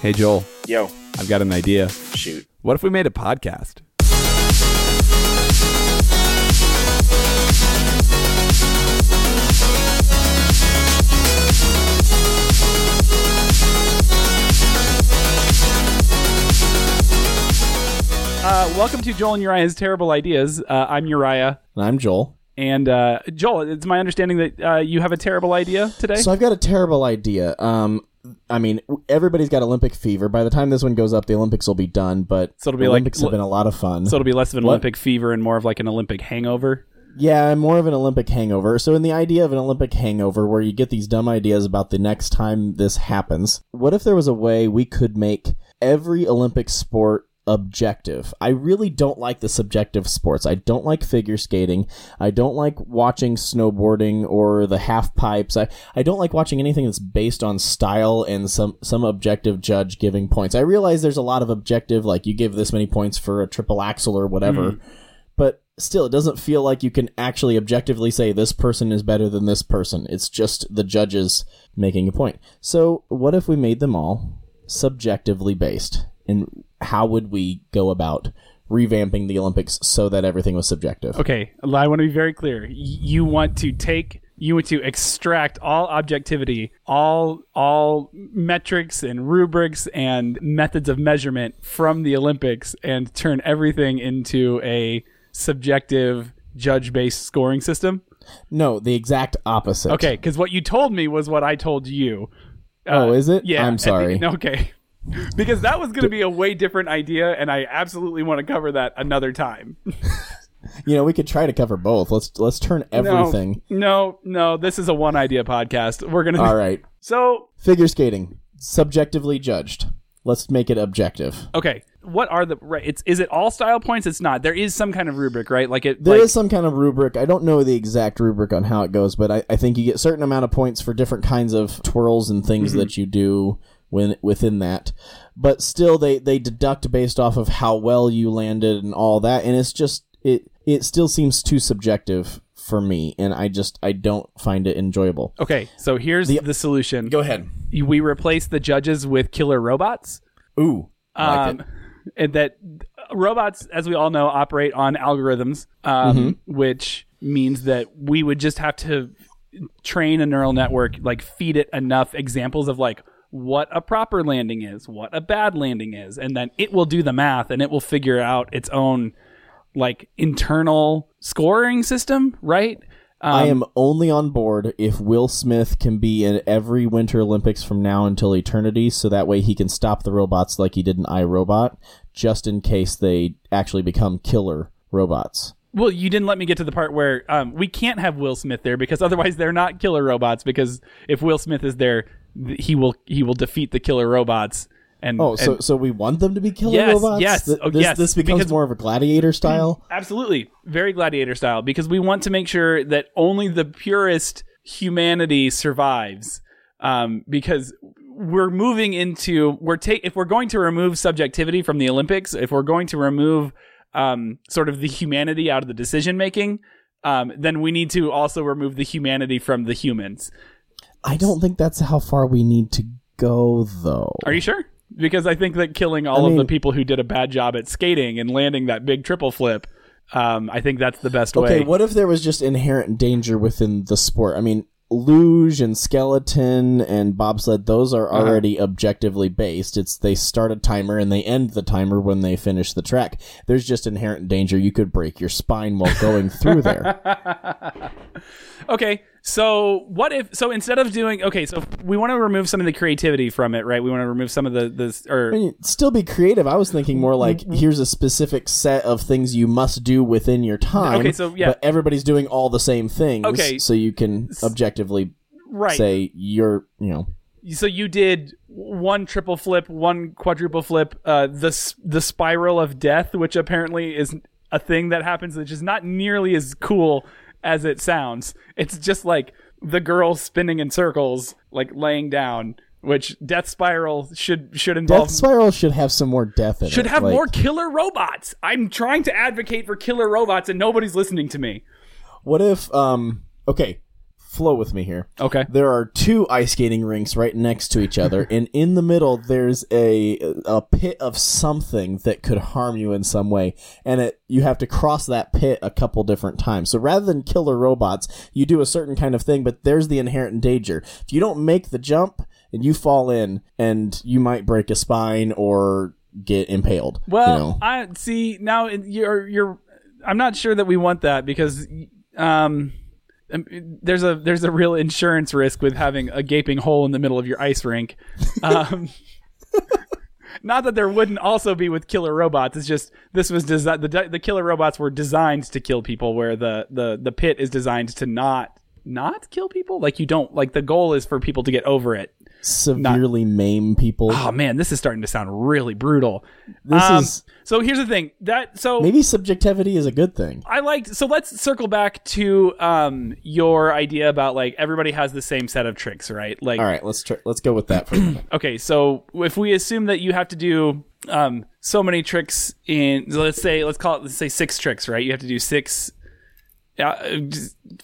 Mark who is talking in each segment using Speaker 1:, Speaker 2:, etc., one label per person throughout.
Speaker 1: Hey, Joel,
Speaker 2: Yo,
Speaker 1: I've got an idea.
Speaker 2: shoot.
Speaker 1: What if we made a podcast? Uh, welcome to Joel and Uriah's Terrible Ideas. Uh, I'm Uriah.
Speaker 3: And I'm Joel.
Speaker 1: And uh, Joel, it's my understanding that uh, you have a terrible idea today.
Speaker 3: So I've got a terrible idea. Um, I mean, everybody's got Olympic fever. By the time this one goes up, the Olympics will be done. But
Speaker 1: So it'll be like-
Speaker 3: Olympics have been a lot of fun.
Speaker 1: so it'll be less of an
Speaker 3: What?
Speaker 1: Olympic fever and more of like an Olympic hangover.
Speaker 3: yeah, more of an Olympic hangover. So in the idea of an Olympic hangover, where you get these dumb ideas about the next time this happens, what if there was a way we could make every Olympic sport objective. I really don't like the subjective sports. I don't like figure skating. I don't like watching snowboarding or the half pipes. I, I don't like watching anything that's based on style and some some objective judge giving points. I realize there's a lot of objective like you give this many points for a triple axel or whatever. Mm. But still it doesn't feel like you can actually objectively say this person is better than this person. It's just the judges making a point. So, what if we made them all subjectively based? And how would we go about revamping the Olympics so that everything was subjective?
Speaker 1: Okay, I want to be very clear. You want to take you want to extract all objectivity, all all metrics and rubrics and methods of measurement from the Olympics and turn everything into a subjective judge-based scoring system.
Speaker 3: No, the exact opposite.
Speaker 1: Okay, cuz what you told me was what I told you.
Speaker 3: Oh, uh, is it?
Speaker 1: Yeah.
Speaker 3: I'm
Speaker 1: at the-
Speaker 3: sorry.
Speaker 1: okay. Because that was going to be a way different idea and I absolutely want to cover that another time.
Speaker 3: You know, we could try to cover both. Let's let's turn everything.
Speaker 1: No, no, this is a one idea podcast. We're gonna.
Speaker 3: All right.
Speaker 1: So,
Speaker 3: Figure skating, subjectively judged. Let's make it objective.
Speaker 1: okay, what are the right? It's is it all style points? It's not. There is some kind of rubric, right? Like it.
Speaker 3: There is
Speaker 1: like,
Speaker 3: some kind of rubric. I don't know the exact rubric on how it goes, but I, I think you get certain amount of points for different kinds of twirls and things
Speaker 1: Mm-hmm.
Speaker 3: that you do when within that. But still, they they deduct based off of how well you landed and all that, and it's just it it still seems too subjective for me, and I just I don't find it enjoyable.
Speaker 1: Okay, so here's the, solution.
Speaker 3: Go ahead.
Speaker 1: We replace the judges with killer robots.
Speaker 3: Ooh, I like
Speaker 1: Um, and that robots, as we all know, operate on algorithms, um,
Speaker 3: Mm-hmm.
Speaker 1: which means that we would just have to train a neural network, like feed it enough examples of like what a proper landing is, what a bad landing is, and then it will do the math and it will figure out its own like internal scoring system, right? Um,
Speaker 3: I am only on board if Will Smith can be in every Winter Olympics from now until eternity, so that way he can stop the robots like he did in I, Robot, just in case they actually become killer robots.
Speaker 1: Well, you didn't let me get to the part where um, we can't have Will Smith there because otherwise they're not killer robots. Because if Will Smith is there, th- he will he will defeat the killer robots. And
Speaker 3: Oh, so
Speaker 1: and-
Speaker 3: so we want them to be killer
Speaker 1: Yes,
Speaker 3: robots?
Speaker 1: yes,
Speaker 3: Th-
Speaker 1: oh,
Speaker 3: this,
Speaker 1: yes,
Speaker 3: this becomes
Speaker 1: because-
Speaker 3: more of a gladiator style.
Speaker 1: absolutely very gladiator style because we want to make sure that only the purest humanity survives. Um, because we're moving into we're take if we're going to remove subjectivity from the Olympics, if we're going to remove um, sort of the humanity out of the decision making, um, then we need to also remove the humanity from the humans.
Speaker 3: I don't think that's how far we need to go, though.
Speaker 1: Are you sure? Because I think that killing all
Speaker 3: I
Speaker 1: of the people who did a bad job at skating and landing that big triple flip, um, I think that's the best
Speaker 3: Okay,
Speaker 1: way.
Speaker 3: Okay, what if there was just inherent danger within the sport? I mean, luge and skeleton and bobsled, those are
Speaker 1: Uh-huh.
Speaker 3: already objectively based. It's they start a timer and they end the timer when they finish the track. There's just inherent danger. You could break your spine while going through there.
Speaker 1: Okay, so what if? So instead of doing, okay, so we want to remove some of the creativity from it, right? We want to remove some of the the or
Speaker 3: I mean, still be creative. I was thinking more like
Speaker 1: Mm-hmm.
Speaker 3: here's a specific set of things you must do within your time.
Speaker 1: Okay, so, yeah.
Speaker 3: but everybody's doing all the same things.
Speaker 1: Okay.
Speaker 3: so you can objectively
Speaker 1: right.
Speaker 3: say you're, you know,
Speaker 1: so you did one triple flip, one quadruple flip, uh, the the spiral of death, which apparently is a thing that happens, which is not nearly as cool as it sounds. It's just like the girl spinning in circles, like laying down. Which death spiral should should involve
Speaker 3: Death Spiral should have some more death in it.
Speaker 1: should have
Speaker 3: like-
Speaker 1: more killer robots. I'm trying to advocate for killer robots, and nobody's listening to me.
Speaker 3: What if, um, okay, flow with me here.
Speaker 1: Okay.
Speaker 3: There are two ice skating rinks right next to each other, and in the middle there's a a pit of something that could harm you in some way, and it you have to cross that pit a couple different times. So rather than killer robots, you do a certain kind of thing, but there's the inherent danger. If you don't make the jump and you fall in, and you might break a spine or get impaled.
Speaker 1: Well,
Speaker 3: you know?
Speaker 1: I see now you're you're. I'm not sure that we want that because um, um, there's a there's a real insurance risk with having a gaping hole in the middle of your ice rink. Um, not that there wouldn't also be with killer robots. It's just this was designed. The the killer robots were designed to kill people, where the the the pit is designed to not not kill people. Like you don't like the goal is for people to get over it.
Speaker 3: Severely maim people.
Speaker 1: Oh man, this is starting to sound really brutal.
Speaker 3: This
Speaker 1: Um,
Speaker 3: is
Speaker 1: so here's the thing that so
Speaker 3: maybe subjectivity is a good thing.
Speaker 1: I liked so let's circle back to um your idea about like everybody has the same set of tricks, right? Like
Speaker 3: All right, let's try, let's go with that for a minute.
Speaker 1: okay, so if we assume that you have to do um so many tricks in let's say let's call it let's say six tricks, right? You have to do six uh,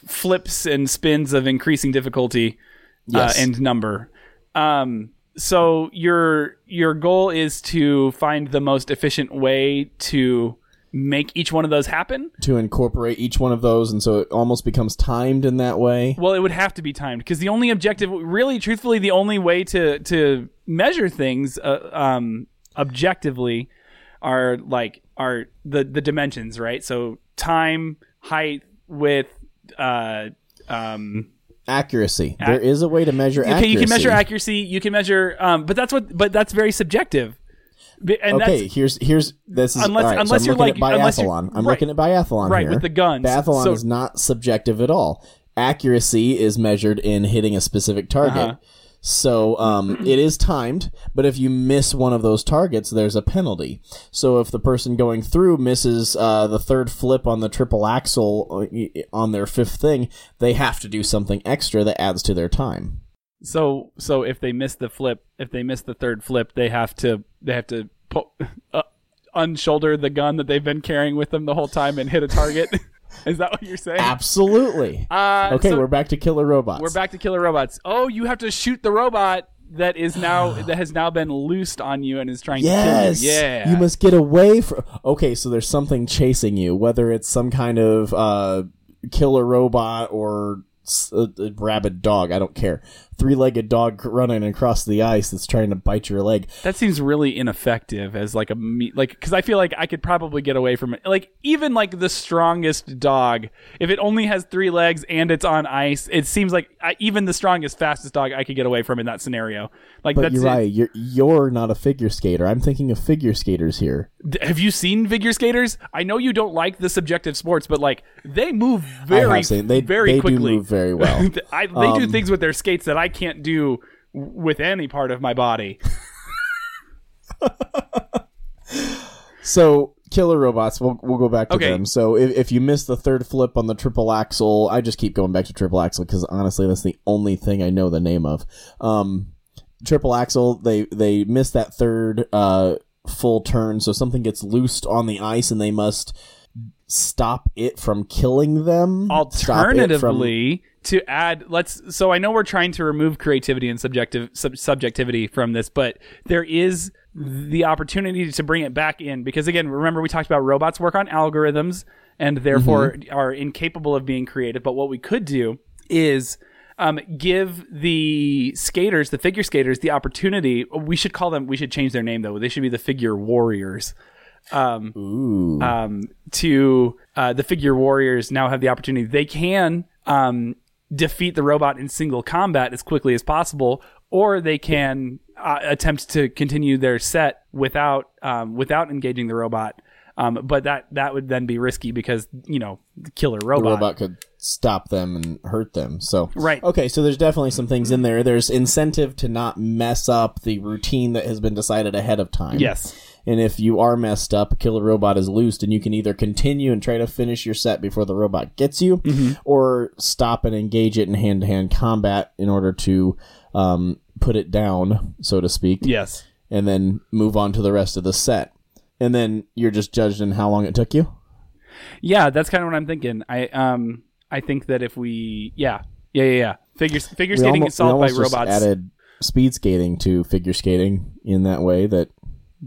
Speaker 1: flips and spins of increasing difficulty
Speaker 3: Yes.
Speaker 1: uh, and number. Um so your your goal is to find the most efficient way to make each one of those happen.
Speaker 3: to incorporate each one of those, and so it almost becomes timed in that way.
Speaker 1: Well, it would have to be timed because the only objective, really, truthfully, the only way to to measure things uh, um, objectively are like are the the dimensions, right? So time, height, width. Uh, um,
Speaker 3: Accuracy. there is a way to measure
Speaker 1: okay,
Speaker 3: accuracy.
Speaker 1: you can measure accuracy. You can measure, um, but that's what, but that's very subjective. And
Speaker 3: Okay, here's here's this is
Speaker 1: Unless-
Speaker 3: right, so
Speaker 1: unless
Speaker 3: I'm
Speaker 1: you're
Speaker 3: looking
Speaker 1: like-
Speaker 3: at
Speaker 1: unless you're-
Speaker 3: biathlon. I'm
Speaker 1: right.
Speaker 3: looking at biathlon
Speaker 1: Right,
Speaker 3: here.
Speaker 1: with the guns.
Speaker 3: Biathlon
Speaker 1: So-
Speaker 3: is not subjective at all. Accuracy is measured in hitting a specific target.
Speaker 1: Uh-huh.
Speaker 3: So um, it is timed, but if you miss one of those targets, there's a penalty. So if the person going through misses uh, the third flip on the triple axel uh, on their fifth thing, they have to do something extra that adds to their time.
Speaker 1: so so if they miss the flip, if they miss the third flip, they have to they have to po- uh, unshoulder the gun that they've been carrying with them the whole time and hit a target. Is that what you're saying?
Speaker 3: Absolutely.
Speaker 1: Uh,
Speaker 3: okay,
Speaker 1: so
Speaker 3: we're back to killer robots.
Speaker 1: we're back to killer robots. Oh, you have to shoot the robot that is now that has now been loosed on you and is trying
Speaker 3: Yes.
Speaker 1: to kill you. Yeah.
Speaker 3: You must get away from. Okay, so there's something chasing you, whether it's some kind of uh, killer robot or a rabid dog. I don't care. Three-legged dog running across the ice that's trying to bite your leg.
Speaker 1: That seems really ineffective as like a me- like because I feel like I could probably get away from it. Like even like the strongest dog, if it only has three legs and it's on ice, it seems like I, even the strongest, fastest dog I could get away from in that scenario. Like
Speaker 3: But
Speaker 1: that's
Speaker 3: you're
Speaker 1: it.
Speaker 3: right. You're you're not a figure skater. I'm thinking of figure skaters here.
Speaker 1: Have you seen figure skaters? I know you don't like the subjective sports, but like they move very,
Speaker 3: I have seen they
Speaker 1: very
Speaker 3: they
Speaker 1: quickly.
Speaker 3: do move very well.
Speaker 1: I, they do
Speaker 3: Um,
Speaker 1: things with their skates that I can't do with any part of my body.
Speaker 3: So killer robots. We'll we'll go back to
Speaker 1: Okay.
Speaker 3: them. So if, if you miss the third flip on the triple axel, I just keep going back to triple axel because honestly, that's the only thing I know the name of. Um, triple axel. They they miss that third uh full turn, so something gets loosed on the ice, and they must stop it from killing them. It from-
Speaker 1: Alternatively, to add, let's. So I know we're trying to remove creativity and subjective sub, subjectivity from this, but there is the opportunity to bring it back in because again, remember we talked about robots work on algorithms and therefore
Speaker 3: Mm-hmm.
Speaker 1: are incapable of being creative. But what we could do is. Um, give the skaters, the figure skaters, the opportunity. We should call them. We should change their name though. They should be the figure warriors
Speaker 3: Ooh.
Speaker 1: um, to uh, the figure warriors now have the opportunity. They can um, defeat the robot in single combat as quickly as possible, or they can uh, attempt to continue their set without um, without engaging the robot. Um, but that that would then be risky because you know the killer
Speaker 3: the
Speaker 1: robot.
Speaker 3: robot could stop them and hurt them. So
Speaker 1: Right.
Speaker 3: Okay, so there's definitely some things in there. There's incentive to not mess up the routine that has been decided ahead of time.
Speaker 1: Yes.
Speaker 3: And if you are messed up, a killer robot is loosed, and you can either continue and try to finish your set before the robot gets you,
Speaker 1: Mm-hmm.
Speaker 3: or stop and engage it in hand to hand combat in order to um, put it down, so to speak,
Speaker 1: Yes.
Speaker 3: and then move on to the rest of the set. And then you're just judged in how long it took you.
Speaker 1: Yeah, that's kind of what I'm thinking. I um I think that if we yeah Yeah, yeah, yeah. Figure figure skating
Speaker 3: almo-
Speaker 1: is solved by
Speaker 3: almost just
Speaker 1: robots.
Speaker 3: added speed skating to figure skating in that way that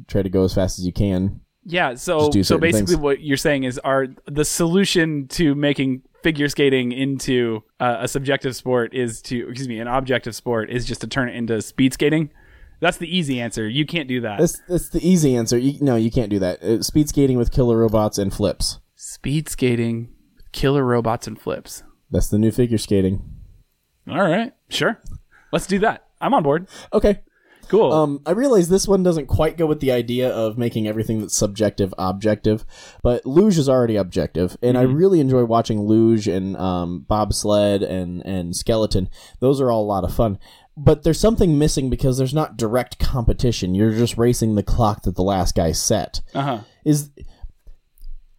Speaker 3: try to go as fast as you can.
Speaker 1: Yeah, so so basically
Speaker 3: things.
Speaker 1: what you're saying is are the solution to making figure skating into uh, a subjective sport is to excuse me, an objective sport is just to turn it into speed skating. That's the easy answer. You can't do that.
Speaker 3: That's that's the easy answer. You, no, you can't do that. Uh, speed skating with killer robots and flips.
Speaker 1: Speed skating, killer robots and flips.
Speaker 3: That's the new figure skating.
Speaker 1: All right, sure. Let's do that. I'm on board.
Speaker 3: Okay.
Speaker 1: Cool.
Speaker 3: Um, I realize this one doesn't quite go with the idea of making everything that's subjective objective, but luge is already objective, and I really enjoy watching luge and um, bobsled and and skeleton. Those are all a lot of fun. But there's something missing because there's not direct competition. You're just racing the clock that the last guy set.
Speaker 1: Uh huh.
Speaker 3: Is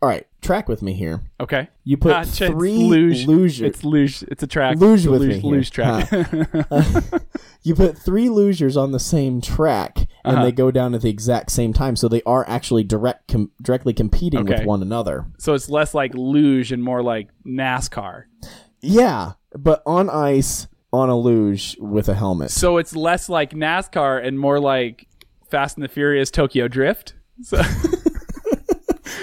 Speaker 3: all right. Track with me here.
Speaker 1: Okay.
Speaker 3: You put
Speaker 1: ch- it's
Speaker 3: three
Speaker 1: luge.
Speaker 3: luge.
Speaker 1: It's luge. It's a track.
Speaker 3: Luge with
Speaker 1: luge,
Speaker 3: me here.
Speaker 1: luge track.
Speaker 3: you put three losers on the same track and
Speaker 1: Uh-huh.
Speaker 3: they go down at the exact same time so they are actually direct com- directly competing
Speaker 1: Okay.
Speaker 3: with one another
Speaker 1: so it's less like luge and more like NASCAR.
Speaker 3: yeah but on ice on a luge with a helmet
Speaker 1: So it's less like NASCAR and more like Fast and the Furious Tokyo Drift. So,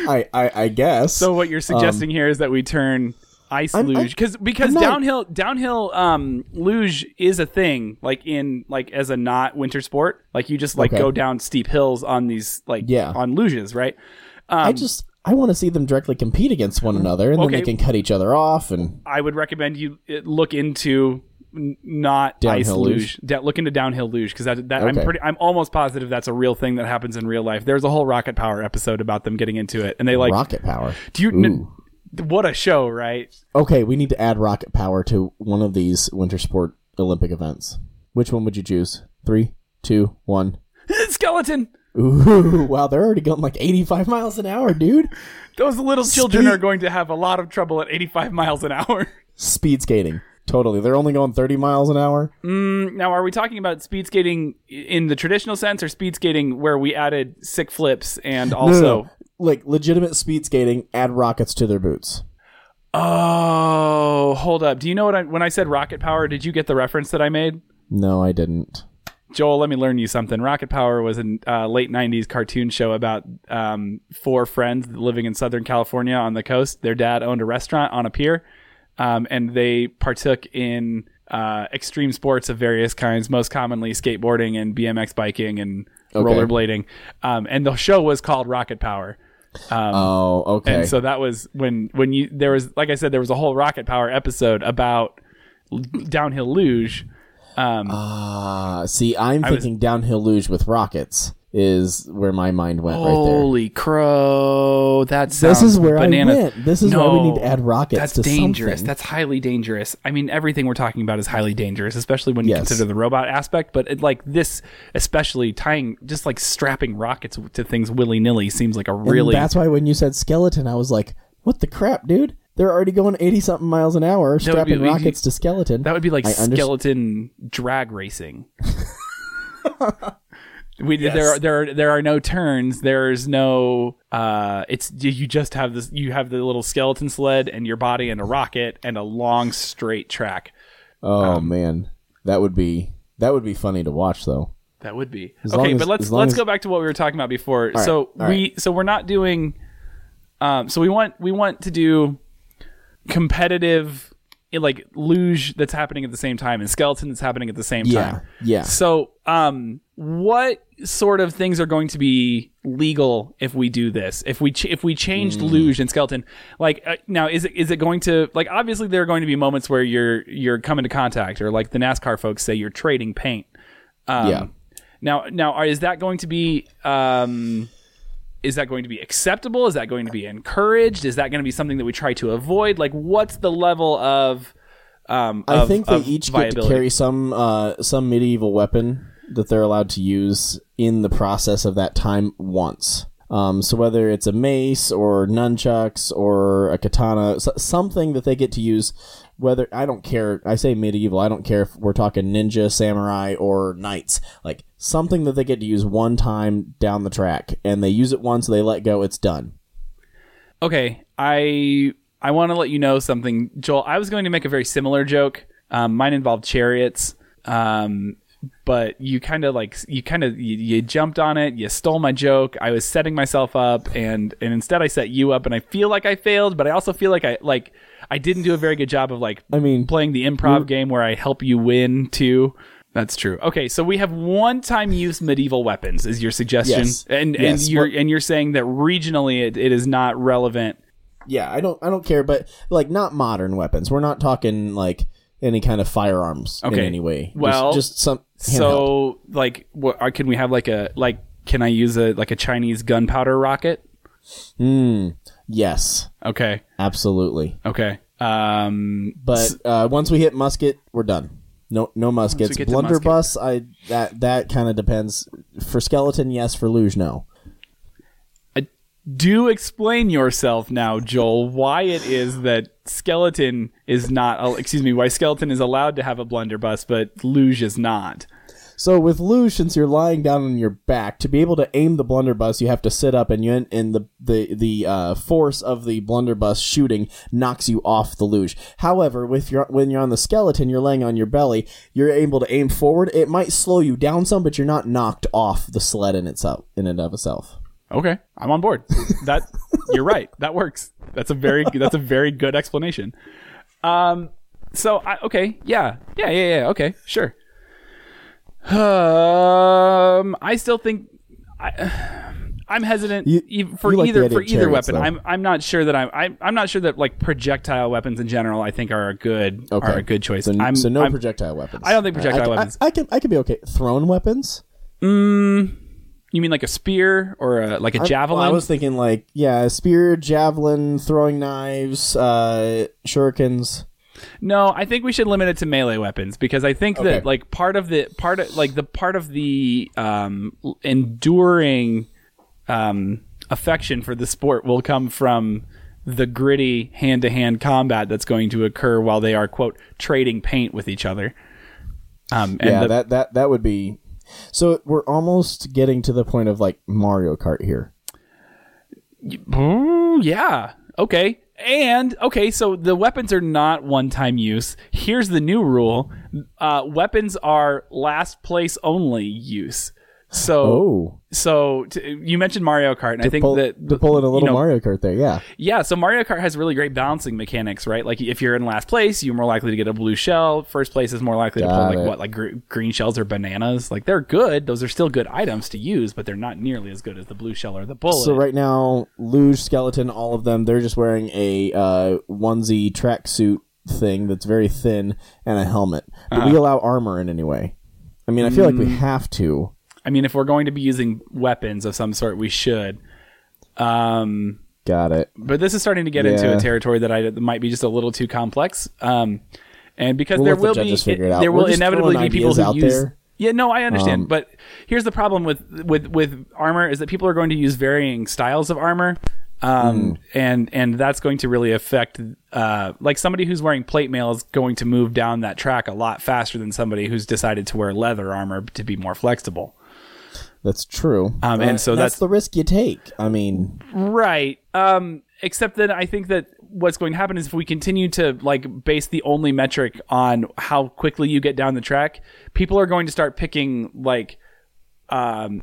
Speaker 3: I, I i guess
Speaker 1: so what you're um, suggesting here is that we turn ice
Speaker 3: I'm-
Speaker 1: luge because because
Speaker 3: not-
Speaker 1: downhill downhill um luge is a thing like in like as a not winter sport like you just like
Speaker 3: Okay.
Speaker 1: go down steep hills on these like
Speaker 3: Yeah.
Speaker 1: on luges right
Speaker 3: i um, just i want to see them directly compete against one mm-hmm. another and
Speaker 1: Okay.
Speaker 3: then they can cut each other off and
Speaker 1: I would recommend you look into not ice
Speaker 3: Downhill
Speaker 1: luge.
Speaker 3: luge?
Speaker 1: Da- look into downhill luge because that, that I'm pretty. I'm almost positive that's a real thing that happens in real life. There's a whole Rocket Power episode about them getting into it, and they like.
Speaker 3: rocket power
Speaker 1: do you? N- what a show, right?
Speaker 3: okay we need to add rocket power to one of these winter sport olympic events which one would you choose three two one
Speaker 1: Skeleton.
Speaker 3: Ooh, wow, they're already going like 85 miles an hour, dude.
Speaker 1: Those little children
Speaker 3: Speed-
Speaker 1: are going to have a lot of trouble at 85 miles an hour.
Speaker 3: Speed skating. Totally. They're only going 30 miles an hour.
Speaker 1: Now, are we talking about speed skating in the traditional sense, or speed skating where we added sick flips and also?
Speaker 3: no, no. Like legitimate speed skating, add rockets to their boots.
Speaker 1: Oh, hold up. Do you know what I when I said rocket power? Did you get the reference that I made?
Speaker 3: No, I didn't.
Speaker 1: Joel, let me learn you something. Rocket Power was a uh, late '90s cartoon show about um, four friends living in Southern California on the coast. Their dad owned a restaurant on a pier, um, and they partook in uh, extreme sports of various kinds, most commonly skateboarding and BMX biking and
Speaker 3: Okay.
Speaker 1: rollerblading. Um, and the show was called Rocket Power.
Speaker 3: Oh, okay.
Speaker 1: And so that was when when you there was like I said there was a whole Rocket Power episode about downhill luge. Um,
Speaker 3: Ah, see, I'm
Speaker 1: was-
Speaker 3: thinking downhill luge with rockets is where my mind went right there.
Speaker 1: Holy crow! That sounds
Speaker 3: This is where. I went. This is why we need to add rockets
Speaker 1: That's
Speaker 3: to
Speaker 1: dangerous.
Speaker 3: something.
Speaker 1: That's highly dangerous. I mean, everything we're talking about is highly dangerous, especially when you
Speaker 3: Yes.
Speaker 1: consider the robot aspect. But it, like this, especially tying, just like strapping rockets to things willy nilly, seems like a
Speaker 3: And
Speaker 1: really
Speaker 3: that's why when you said skeleton, I was like, what the crap, dude? They're already going 80 something miles an hour,
Speaker 1: would be-
Speaker 3: strapping rockets to skeleton.
Speaker 1: that would be like
Speaker 3: I
Speaker 1: skeleton drag racing. We there are there are there are no turns. There's no uh. It's you just have this. You have the little skeleton sled and your body and a rocket and a long straight track.
Speaker 3: oh
Speaker 1: um,
Speaker 3: man, that would be that would be funny to watch though.
Speaker 1: That would be
Speaker 3: As
Speaker 1: okay.
Speaker 3: as-
Speaker 1: but let's let's
Speaker 3: as-
Speaker 1: go back to what we were talking about before.
Speaker 3: right,
Speaker 1: so we so we're not doing. Um. So we want we want to do competitive eh, like luge that's happening at the same time and skeleton that's happening at the same
Speaker 3: Yeah,
Speaker 1: time.
Speaker 3: yeah.
Speaker 1: So um, what sort of things are going to be legal if we do this? If we ch- if we changed
Speaker 3: Mm.
Speaker 1: luge and skeleton, like uh, now is it is it going to like obviously there are going to be moments where you're you're coming to contact or like the NASCAR folks say you're trading paint. Um,
Speaker 3: Yeah.
Speaker 1: Now, now, are, is that going to be? Um, is that going to be acceptable? Is that going to be encouraged? Is that going to be something that we try to avoid? Like, what's the level of? Um,
Speaker 3: I think they
Speaker 1: of
Speaker 3: each get to carry some uh, some medieval weapon that they're allowed to use in the process of that time once. Um, so whether it's a mace or nunchucks or a katana, something that they get to use. Whether I don't care, I say medieval. I don't care if we're talking ninja, samurai, or knights. Like something that they get to use one time down the track, and they use it once, they let go, it's done.
Speaker 1: Okay, I I want to let you know something, Joel. I was going to make a very similar joke Um, mine involved chariots. Um, but you kind of like you kind of you, you jumped on it. You stole my joke. I was setting myself up, and and instead I set you up, and I feel like I failed, but I also feel like I like I didn't do a very good job of like
Speaker 3: I mean,
Speaker 1: playing the improv game where I help you win too. That's true. Okay, so we have one-time use medieval weapons is your suggestion,
Speaker 3: Yes.
Speaker 1: and
Speaker 3: Yes.
Speaker 1: and you're
Speaker 3: What-
Speaker 1: and you're saying that regionally it, it is not relevant.
Speaker 3: yeah, I don't I don't care, but like not modern weapons. We're not talking like any kind of firearms in
Speaker 1: Okay.
Speaker 3: any way. Just-
Speaker 1: Well,
Speaker 3: just, some handheld.
Speaker 1: So like, what uh, can we have like a like? Can I use a like a Chinese gunpowder rocket?
Speaker 3: Mm, yes,
Speaker 1: Okay,
Speaker 3: absolutely.
Speaker 1: okay. Um,
Speaker 3: But uh, once we hit musket, we're done. No, no muskets.
Speaker 1: get to
Speaker 3: Blunderbuss, I that that kind of depends. For skeleton, yes. For luge, no.
Speaker 1: do explain yourself now, Joel. Why it is that skeleton is not? uh, Excuse me. Why skeleton is allowed to have a blunderbuss, but luge is not?
Speaker 3: So with luge, since you're lying down on your back, to be able to aim the blunderbuss, you have to sit up, and you and the the the uh, force of the blunderbuss shooting knocks you off the luge. However, with your when you're on the skeleton, you're laying on your belly, you're able to aim forward. It might slow you down some, but you're not knocked off the sled in itself in and of itself.
Speaker 1: Okay, I'm on board. That you're right. That works. That's a very that's a very good explanation. Um, so I okay, yeah, yeah, yeah, yeah. Okay, sure. Um, I still think I, I'm hesitant
Speaker 3: You-
Speaker 1: e- for
Speaker 3: like
Speaker 1: either for either
Speaker 3: chariots,
Speaker 1: weapon.
Speaker 3: though.
Speaker 1: I'm I'm not sure that I'm I'm, I'm not sure that like projectile weapons in general. I think are a good
Speaker 3: Okay,
Speaker 1: are a good choice.
Speaker 3: So,
Speaker 1: I'm,
Speaker 3: so no
Speaker 1: I'm,
Speaker 3: projectile weapons.
Speaker 1: I don't think projectile
Speaker 3: I, I-
Speaker 1: weapons.
Speaker 3: I, can I can be okay. Thrown weapons.
Speaker 1: mm, you mean like a spear or a, like a javelin?
Speaker 3: Well, I was thinking like yeah, spear, javelin, throwing knives, uh, shurikens.
Speaker 1: No, I think we should limit it to melee weapons because I think
Speaker 3: Okay.
Speaker 1: that like part of the part of like the part of the um, enduring um, affection for the sport will come from the gritty hand to hand combat that's going to occur while they are quote trading paint with each other. Um, and
Speaker 3: yeah,
Speaker 1: the-
Speaker 3: that that that would be. So we're almost getting to the point of like Mario Kart here.
Speaker 1: Yeah. Okay. And okay, so the weapons are not one-time use. Here's the new rule: uh, weapons are last place only use. So,
Speaker 3: Oh,
Speaker 1: so t- you mentioned Mario Kart, and I think
Speaker 3: pull,
Speaker 1: that
Speaker 3: to pull in a little
Speaker 1: you know,
Speaker 3: Mario Kart there. Yeah,
Speaker 1: yeah, so Mario Kart has really great balancing mechanics, right? Like if you're in last place, you're more likely to get a blue shell. First place is more likely to pull
Speaker 3: Got
Speaker 1: like what, like gr- green shells or bananas. Like they're good; those are still good items to use, but they're not nearly as good as the blue shell or the bullet.
Speaker 3: So right now, luge, skeleton, all of them, they're just wearing a uh, onesie tracksuit thing that's very thin and a helmet. Do
Speaker 1: Uh-huh.
Speaker 3: we allow armor in any way? I mean, I feel
Speaker 1: Mm.
Speaker 3: like we have to.
Speaker 1: I mean, if we're going to be using weapons of some sort, we should. Um,
Speaker 3: Got it.
Speaker 1: but this is starting to get into a territory that I might be just a little too complex. Um, and because
Speaker 3: We'll
Speaker 1: there
Speaker 3: let the
Speaker 1: will be
Speaker 3: figure it
Speaker 1: there
Speaker 3: We're
Speaker 1: will inevitably be people who use.
Speaker 3: there.
Speaker 1: Yeah, no, I understand.
Speaker 3: Um,
Speaker 1: but here's the problem with with with armor is that people are going to use varying styles of armor. Um,
Speaker 3: Hmm.
Speaker 1: and and that's going to really affect uh, like somebody who's wearing plate mail is going to move down that track a lot faster than somebody who's decided to wear leather armor to be more flexible.
Speaker 3: That's true.
Speaker 1: Um, and so
Speaker 3: that's
Speaker 1: that's-
Speaker 3: the risk you take. I mean,
Speaker 1: Right. Um, except that I think that what's going to happen is if we continue to like base the only metric on how quickly you get down the track, people are going to start picking like um,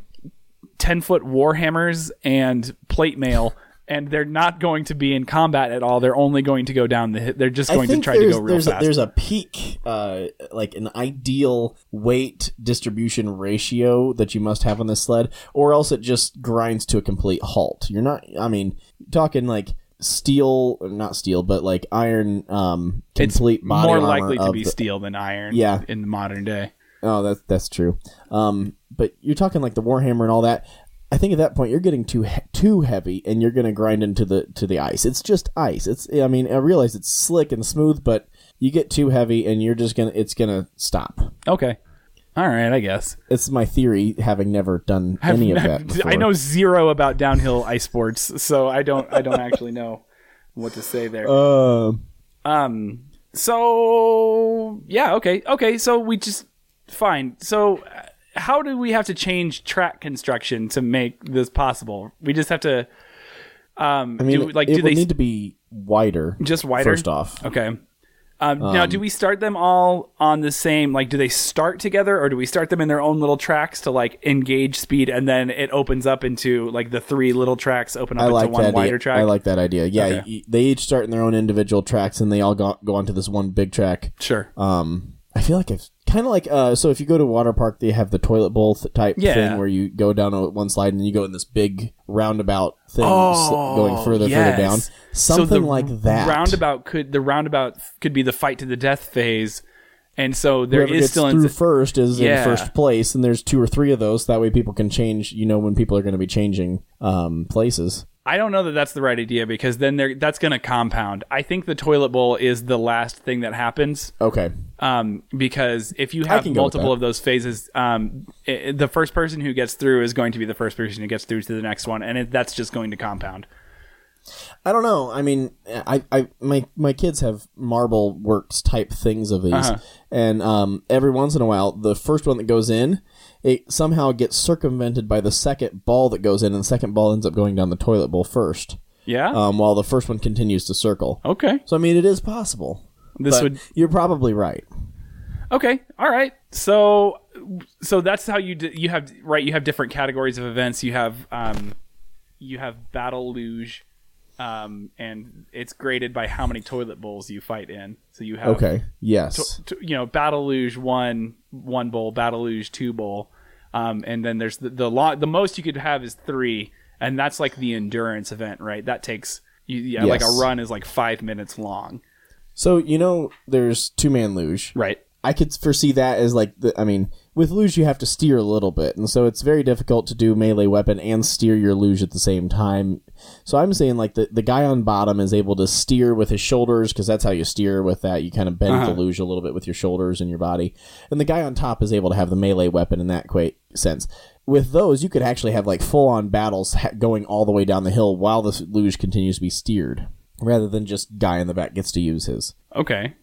Speaker 1: ten foot warhammers and plate mail. And they're not going to be in combat at all. They're only going to go down the. They're just going to try to go real
Speaker 3: there's a,
Speaker 1: fast.
Speaker 3: there's a peak, uh, like an ideal weight distribution ratio that you must have on this sled, or else it just grinds to a complete halt. You're not. I mean, talking like steel, not steel, but like iron. Um,
Speaker 1: it's
Speaker 3: complete body
Speaker 1: more likely to be
Speaker 3: the-
Speaker 1: steel than iron.
Speaker 3: Yeah.
Speaker 1: in the modern day.
Speaker 3: Oh, that's that's true. Um, but you're talking like the Warhammer and all that. I think at that point you're getting too he- too heavy, and you're going to grind into the to the ice. It's just ice. It's I mean I realize it's slick and smooth, but you get too heavy, and you're just gonna it's gonna stop.
Speaker 1: Okay, all right, I guess.
Speaker 3: It's my theory, having never done any of that. Before.
Speaker 1: I know zero about downhill ice sports, so I don't I don't actually know what to say there.
Speaker 3: Uh,
Speaker 1: Um so yeah, okay. Okay, so we just fine. So uh, how do we have to change track construction to make this possible? We just have to um
Speaker 3: I mean,
Speaker 1: do, like
Speaker 3: it
Speaker 1: do they
Speaker 3: need to be wider.
Speaker 1: just wider?
Speaker 3: First off,
Speaker 1: Okay. Um, now, do we start them all on the same? Like, do they start together, or do we start them in their own little tracks to like engage speed, and then it opens up into like the three little tracks open up
Speaker 3: I
Speaker 1: into
Speaker 3: like
Speaker 1: one
Speaker 3: that.
Speaker 1: wider
Speaker 3: idea.
Speaker 1: track?
Speaker 3: I like that idea. Yeah,
Speaker 1: Okay.
Speaker 3: y- they each start in their own individual tracks, and they all go, go onto this one big track.
Speaker 1: sure.
Speaker 3: Um, I feel like I've kind of like uh, so if you go to water park, they have the toilet bowl th- type
Speaker 1: Yeah.
Speaker 3: thing where you go down a, one slide and you go in this big roundabout thing,
Speaker 1: Oh,
Speaker 3: sl- going further,
Speaker 1: yes.
Speaker 3: further down. Something
Speaker 1: the
Speaker 3: like that.
Speaker 1: Roundabout could the roundabout could be the fight to the death phase, and so there is
Speaker 3: Whoever gets
Speaker 1: still
Speaker 3: through first is
Speaker 1: Yeah.
Speaker 3: in first place, and there's two or three of those. That way, people can change. You know, when people are going to be changing um, places.
Speaker 1: I don't know that that's the right idea because then that's going to compound. I think the toilet bowl is the last thing that happens
Speaker 3: Okay.
Speaker 1: um, because if you have
Speaker 3: can go with
Speaker 1: multiple of those phases, um, i the first person who gets through is going to be the first person who gets through to the next one, and it, that's just going to compound.
Speaker 3: I don't know. I mean, I, I my my kids have marble works type things of these,
Speaker 1: Uh-huh.
Speaker 3: and um, every once in a while, the first one that goes in, it somehow gets circumvented by the second ball that goes in, and the second ball ends up going down the toilet bowl first,
Speaker 1: Yeah.
Speaker 3: um, while the first one continues to circle.
Speaker 1: okay.
Speaker 3: So I mean, it is possible.
Speaker 1: This would
Speaker 3: you're probably right.
Speaker 1: Okay. All right. So so that's how you d- you have right. You have different categories of events. You have um, you have battle luge, um, and it's graded by how many toilet bowls you fight in. So you have
Speaker 3: Okay. Yes.
Speaker 1: t- you know battle luge one one bowl, battle luge two bowl, um, and then there's the the, lo- the most you could have is three, and that's like the endurance event, right? That takes you, yeah, like a run is like five minutes long,
Speaker 3: So you know, there's two man luge.
Speaker 1: right?
Speaker 3: I could foresee that as like the, I mean, with luge you have to steer a little bit, and so it's very difficult to do melee weapon and steer your luge at the same time. So I'm saying like the the guy on bottom is able to steer with his shoulders because that's how you steer with that. You kind of bend
Speaker 1: Uh-huh.
Speaker 3: the luge a little bit with your shoulders and your body, and the guy on top is able to have the melee weapon in that sense. With those, you could actually have like full on battles ha- going all the way down the hill while the luge continues to be steered, rather than just guy in the back gets to use his.
Speaker 1: Okay.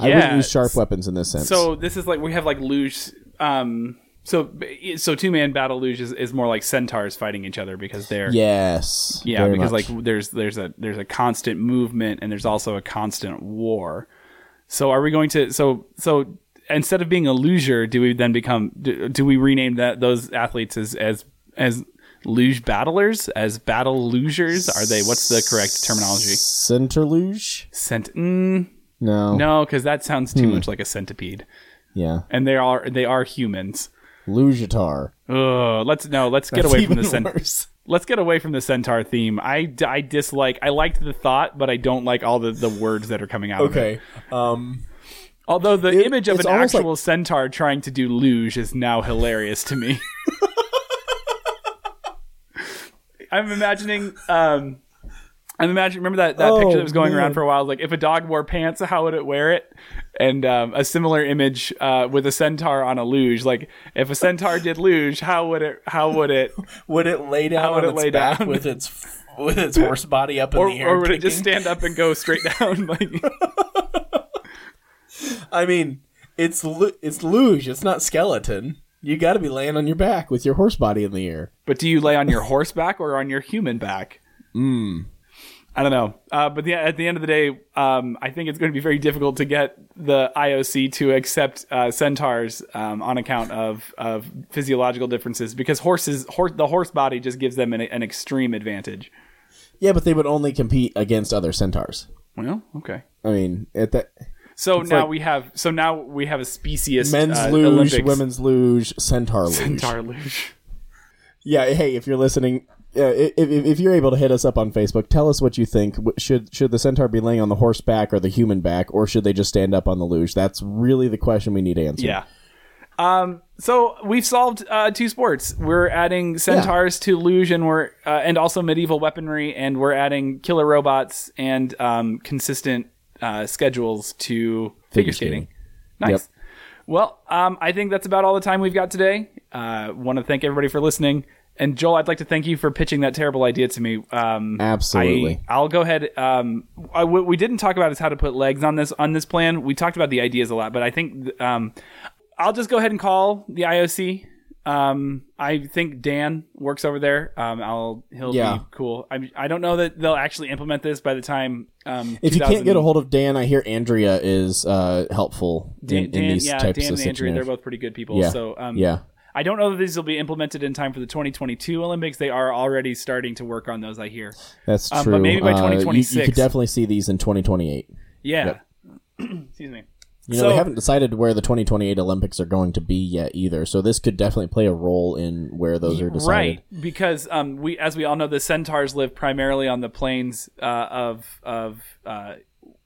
Speaker 3: I wouldn't use sharp weapons in this sense.
Speaker 1: So this is like we have like luge. Um, so so two man battle luge is, is more like centaurs fighting each other because they're
Speaker 3: Yes.
Speaker 1: yeah because
Speaker 3: much.
Speaker 1: like there's there's a there's a constant movement and there's also a constant war. So are we going to so so instead of being a luger, do we then become do, do we rename that those athletes as as as luge battlers as battle lugers? Are they what's the correct terminology?
Speaker 3: Centriluge?
Speaker 1: Cent mm,
Speaker 3: No.
Speaker 1: no, because that sounds
Speaker 3: Hmm.
Speaker 1: too much like a centipede,
Speaker 3: Yeah.
Speaker 1: and they are they are humans.
Speaker 3: Lugitar.
Speaker 1: Ugh, let's no, let's get away from the centaur.
Speaker 3: worse.
Speaker 1: Let's get away from the centaur theme. I, I dislike. I liked the thought, but I don't like all the, the words that are coming out. Of it.
Speaker 3: Okay. Um
Speaker 1: Although the
Speaker 3: It-
Speaker 1: image of an actual centaur trying to do luge is now hilarious to me. I'm imagining. Um, I'm imagining. Remember that, that
Speaker 3: Oh,
Speaker 1: picture that was going
Speaker 3: man.
Speaker 1: around for a while? Like if a dog wore pants, how would it wear it? And um, a similar image uh, with a centaur on a luge. Like if a centaur did luge, how would it? How would it?
Speaker 2: Would it lay down
Speaker 1: How would
Speaker 2: on
Speaker 1: it
Speaker 2: its
Speaker 1: lay
Speaker 2: back
Speaker 1: down?
Speaker 2: with its with its horse body up in
Speaker 1: Or,
Speaker 2: the air?
Speaker 1: or would it just stand up and go straight down? Like
Speaker 2: I mean, it's it's luge. It's not skeleton. You got to be laying on your back.
Speaker 3: with your horse body in the air.
Speaker 1: But do you lay on your horseback or on your human back?
Speaker 3: Mm.
Speaker 1: I don't know. Uh, but the, at the end of the day, um, I think it's going to be very difficult to get the IOC to accept uh, centaurs um, on account of, of physiological differences because horses, hor- the horse body just gives them an, an extreme advantage.
Speaker 3: Yeah, but they would only compete against other centaurs.
Speaker 1: Well, okay.
Speaker 3: I mean, at that
Speaker 1: So now
Speaker 3: like-
Speaker 1: we have so now we have a species
Speaker 3: men's
Speaker 1: uh,
Speaker 3: luge,
Speaker 1: Olympics
Speaker 3: women's luge, centaur luge.
Speaker 1: centaur luge.
Speaker 3: Yeah, hey, if you're listening, uh, if, if if you're able to hit us up on Facebook, tell us what you think. Should should the centaur be laying on the horseback or the human back, or should they just stand up on the luge? That's really the question we need answered.
Speaker 1: Yeah. Um, so we've solved uh, two sports. We're adding centaurs to luge, and we're uh, and also medieval weaponry, and we're adding killer robots and um, consistent uh, schedules to figure, skating.
Speaker 3: skating.
Speaker 1: Nice.
Speaker 3: Yep.
Speaker 1: Well, um, I think that's about all the time we've got today. Uh, Want to thank everybody for listening. And Joel, I'd like to thank you for pitching that terrible idea to me. Um,
Speaker 3: Absolutely.
Speaker 1: I, I'll go ahead. Um, I, what we didn't talk about is how to put legs on this on this plan. We talked about the ideas a lot, but I think um, I'll just go ahead and call the IOC Um, I think Dan works over there. Um, I'll he'll
Speaker 3: Yeah.
Speaker 1: be cool. I I don't know that they'll actually implement this by the time. Um,
Speaker 3: If you can't get a hold of Dan, I hear Andrea is uh, helpful
Speaker 1: Dan,
Speaker 3: in,
Speaker 1: Dan
Speaker 3: these
Speaker 1: yeah,
Speaker 3: types
Speaker 1: Dan
Speaker 3: of
Speaker 1: and Andrea, they're both pretty good people.
Speaker 3: Yeah.
Speaker 1: So um,
Speaker 3: Yeah.
Speaker 1: I don't know that these will be implemented in time for the 2022 Olympics. They are already starting to work on those. I hear.
Speaker 3: That's
Speaker 1: Um,
Speaker 3: true.
Speaker 1: but maybe by
Speaker 3: Uh, you- you, could definitely see these in 2028.
Speaker 1: Yeah. Excuse me.
Speaker 3: You know,
Speaker 1: So-
Speaker 3: they haven't decided where the 2028 Olympics are going to be yet either. So this could definitely play a role in where those are decided.
Speaker 1: Right, because um, we, as we all know, the centaurs live primarily on the plains uh, of of uh,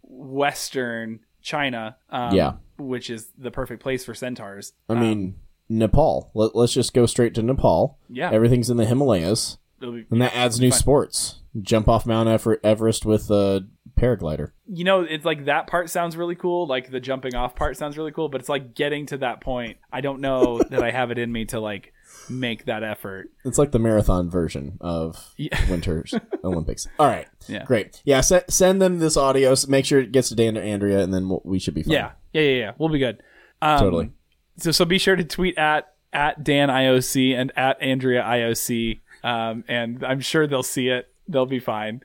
Speaker 1: western China. Um,
Speaker 3: Yeah.
Speaker 1: which is the perfect place for centaurs.
Speaker 3: I mean, Nepal. Let, let's just go straight to Nepal.
Speaker 1: Yeah.
Speaker 3: Everything's in the Himalayas,
Speaker 1: be-
Speaker 3: and that adds new sports. Jump off Mount Everest with a paraglider.
Speaker 1: you know, it's like that part sounds really cool. Like the jumping off part sounds really cool, but it's like getting to that point. I don't know that I have it in me to like make that effort.
Speaker 3: It's like the marathon version of
Speaker 1: Yeah.
Speaker 3: Winter's Olympics. All right.
Speaker 1: Yeah.
Speaker 3: Great. Yeah. Se- send them this audio. Make sure it gets to Dan or Andrea, and then we'll, we should be fine.
Speaker 1: Yeah, yeah, yeah, yeah. We'll be good. Um,
Speaker 3: Totally.
Speaker 1: So so be sure to tweet at at Dan IOC and at Andrea IOC, um, and I'm sure they'll see it. They'll be fine.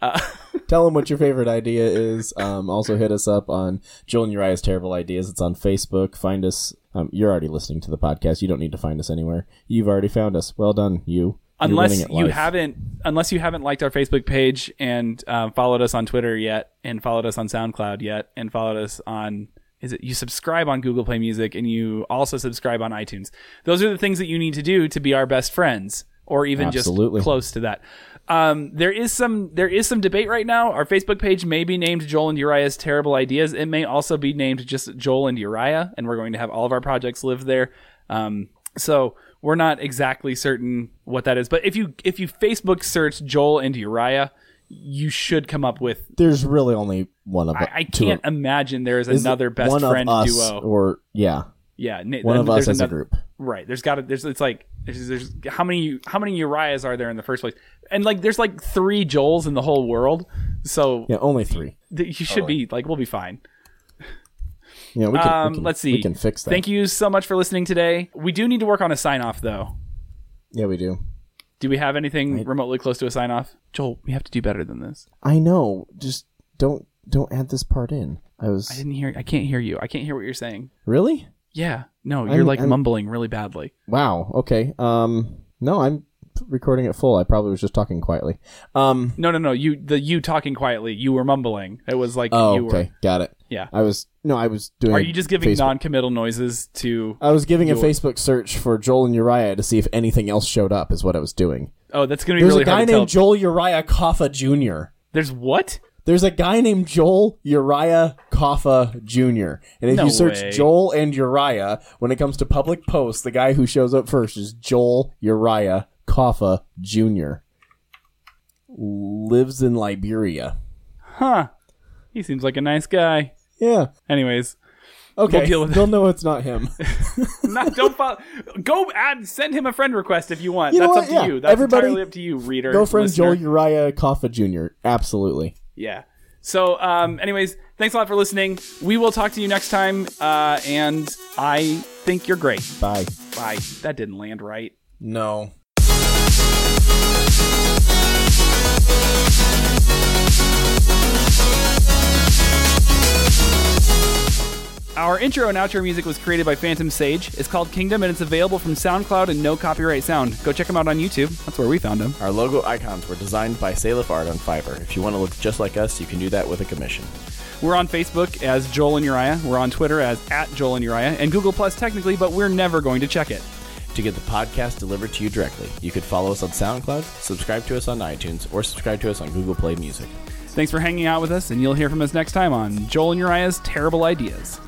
Speaker 3: Tell them what your favorite idea is. Um, also, hit us up on Joel and Uriah's Terrible Ideas. It's on Facebook. Find us. Um, you're already listening to the podcast. You don't need to find us anywhere. You've already found us. Well done, you. You're
Speaker 1: Unless you haven't, unless you haven't liked our Facebook page and um, followed us on Twitter yet, and followed us on SoundCloud yet, and followed us on is it you subscribe on Google Play Music and you also subscribe on iTunes. Those are the things that you need to do to be our best friends, or even
Speaker 3: Absolutely.
Speaker 1: just close to that. Um, there is some there is some debate right now. Our Facebook page may be named Joel and Uriah's Terrible Ideas. It may also be named just Joel and Uriah, and we're going to have all of our projects live there. Um, so we're not exactly certain what that is. But if you if you Facebook search Joel and Uriah, you should come up with.
Speaker 3: There's really only one of
Speaker 1: I, I
Speaker 3: two
Speaker 1: can't
Speaker 3: of-
Speaker 1: imagine there is
Speaker 3: is
Speaker 1: another best
Speaker 3: one of
Speaker 1: friend
Speaker 3: us
Speaker 1: duo.
Speaker 3: or yeah,
Speaker 1: yeah,
Speaker 3: one
Speaker 1: then
Speaker 3: of us
Speaker 1: there's
Speaker 3: as a group.
Speaker 1: Right. There's got to. There's. It's like. There's, there's. How many. How many Uriahs are there in the first place? And like, there's like three Joels in the whole world. So
Speaker 3: Yeah, only three.
Speaker 1: th- you should be like, we'll be fine.
Speaker 3: Yeah, we can.
Speaker 1: Um,
Speaker 3: we can
Speaker 1: let's see.
Speaker 3: We can fix that.
Speaker 1: Thank you so much for listening today. We do need to work on a sign off though.
Speaker 3: Yeah, we do.
Speaker 1: Do we have anything remotely close to a sign off? Joel, we have to do better than this.
Speaker 3: I know. Just don't don't add this part in. I was
Speaker 1: I didn't hear. I can't hear you. I can't hear what you're saying.
Speaker 3: really.
Speaker 1: Yeah. No, you're
Speaker 3: I'm-
Speaker 1: like
Speaker 3: I'm-
Speaker 1: mumbling really badly.
Speaker 3: Wow. Okay. Um. No, I'm recording it full. I probably was just talking quietly. Um.
Speaker 1: No, no, no. You the you talking quietly. You were mumbling. It was like
Speaker 3: Oh,
Speaker 1: you were.
Speaker 3: okay. Got it.
Speaker 1: Yeah.
Speaker 3: I was no. I was doing.
Speaker 1: Are you just giving
Speaker 3: Facebook-
Speaker 1: non-committal noises to?
Speaker 3: I was giving a Facebook search for Joel and Uriah to see if anything else showed up. Is what I was doing.
Speaker 1: Oh, that's gonna be
Speaker 3: There's
Speaker 1: really
Speaker 3: a guy
Speaker 1: hard to tell.
Speaker 3: named Joel Uriah Kaffa Jr.
Speaker 1: There's what?
Speaker 3: There's a guy named Joel Uriah Kaffa Jr. And if
Speaker 1: No
Speaker 3: you search
Speaker 1: way.
Speaker 3: Joel and Uriah, when it comes to public posts, the guy who shows up first is Joel Uriah Kaffa Jr. Lives in Liberia.
Speaker 1: Huh? He seems like a nice guy.
Speaker 3: Yeah.
Speaker 1: Anyways,
Speaker 3: Okay.
Speaker 1: We'll deal with.
Speaker 3: They'll know it's not him.
Speaker 1: not don't follow. Go add. Send him a friend request if you want.
Speaker 3: You know
Speaker 1: That's
Speaker 3: what?
Speaker 1: up to
Speaker 3: Yeah.
Speaker 1: you. That's
Speaker 3: Everybody-
Speaker 1: entirely up to you, reader.
Speaker 3: Go friend
Speaker 1: listener.
Speaker 3: Joel Uriah Kaffa Jr. Absolutely.
Speaker 1: Yeah. So, um, anyways, thanks a lot for listening. We will talk to you next time. Uh, and I think you're great.
Speaker 3: Bye.
Speaker 1: Bye. That didn't land right.
Speaker 3: No.
Speaker 1: Our intro and outro music was created by Phantom Sage. It's called Kingdom, and it's available from SoundCloud and No Copyright Sound. Go check them out on YouTube. That's where we found them.
Speaker 2: Our logo icons were designed by Salif Art on Fiverr. If you want to look just like us, you can do that with a commission.
Speaker 1: We're on Facebook as Joel and Uriah. We're on Twitter as at Joel and Uriah, and Google Plus technically, but we're never going to check it.
Speaker 2: To get the podcast delivered to you directly, you could follow us on SoundCloud, subscribe to us on iTunes, or subscribe to us on Google Play Music.
Speaker 1: Thanks for hanging out with us, and you'll hear from us next time on Joel and Uriah's Terrible Ideas.